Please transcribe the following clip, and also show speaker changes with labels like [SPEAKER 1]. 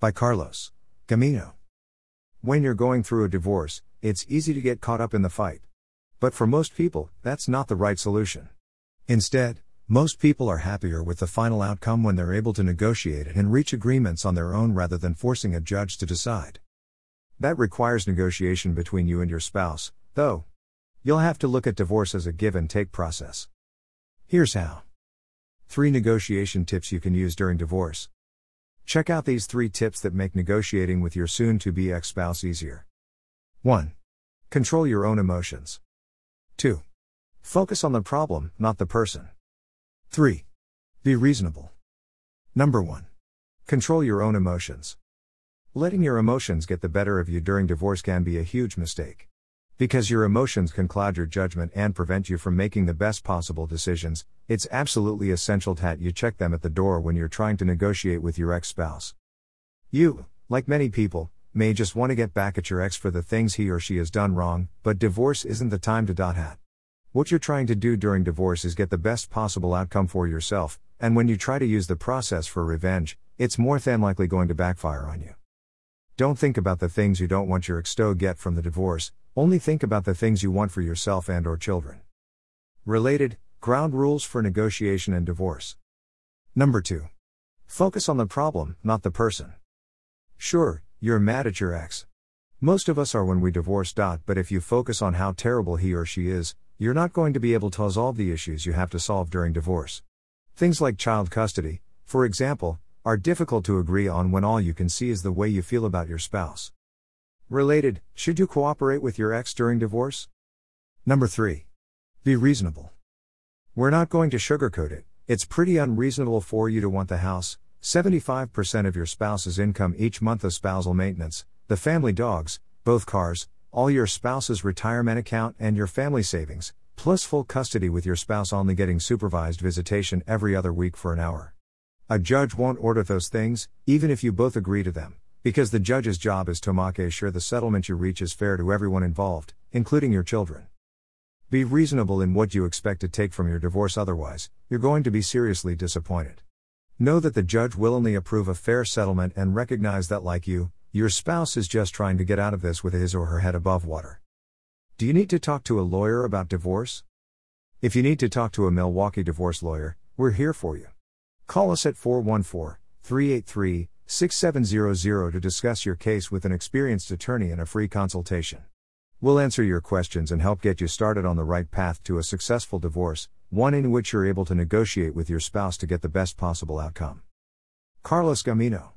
[SPEAKER 1] By Carlos Gamino. When you're going through a divorce, it's easy to get caught up in the fight. But for most people, that's not the right solution. Instead, most people are happier with the final outcome when they're able to negotiate it and reach agreements on their own rather than forcing a judge to decide. That requires negotiation between you and your spouse, though. You'll have to look at divorce as a give and take process. Here's how 3 negotiation tips you can use during divorce. Check out these three tips that make negotiating with your soon to be ex spouse easier. 1. Control your own emotions. 2. Focus on the problem, not the person. 3. Be reasonable. Number 1. Control your own emotions. Letting your emotions get the better of you during divorce can be a huge mistake. Because your emotions can cloud your judgment and prevent you from making the best possible decisions, it's absolutely essential that you check them at the door when you're trying to negotiate with your ex spouse. You, like many people, may just want to get back at your ex for the things he or she has done wrong, but divorce isn't the time to dot hat. What you're trying to do during divorce is get the best possible outcome for yourself, and when you try to use the process for revenge, it's more than likely going to backfire on you. Don't think about the things you don't want your ex to get from the divorce, only think about the things you want for yourself and or children. Related, ground rules for negotiation and divorce. Number 2. Focus on the problem, not the person. Sure, you're mad at your ex. Most of us are when we divorce. But if you focus on how terrible he or she is, you're not going to be able to resolve the issues you have to solve during divorce. Things like child custody, for example, are difficult to agree on when all you can see is the way you feel about your spouse. Related, should you cooperate with your ex during divorce? Number 3. Be reasonable. We're not going to sugarcoat it, it's pretty unreasonable for you to want the house, 75% of your spouse's income each month of spousal maintenance, the family dogs, both cars, all your spouse's retirement account and your family savings, plus full custody with your spouse only getting supervised visitation every other week for an hour. A judge won't order those things, even if you both agree to them, because the judge's job is to make sure the settlement you reach is fair to everyone involved, including your children. Be reasonable in what you expect to take from your divorce, otherwise, you're going to be seriously disappointed. Know that the judge will only approve a fair settlement and recognize that, like you, your spouse is just trying to get out of this with his or her head above water. Do you need to talk to a lawyer about divorce? If you need to talk to a Milwaukee divorce lawyer, we're here for you. Call us at 414 383 6700 to discuss your case with an experienced attorney in a free consultation. We'll answer your questions and help get you started on the right path to a successful divorce, one in which you're able to negotiate with your spouse to get the best possible outcome. Carlos Gamino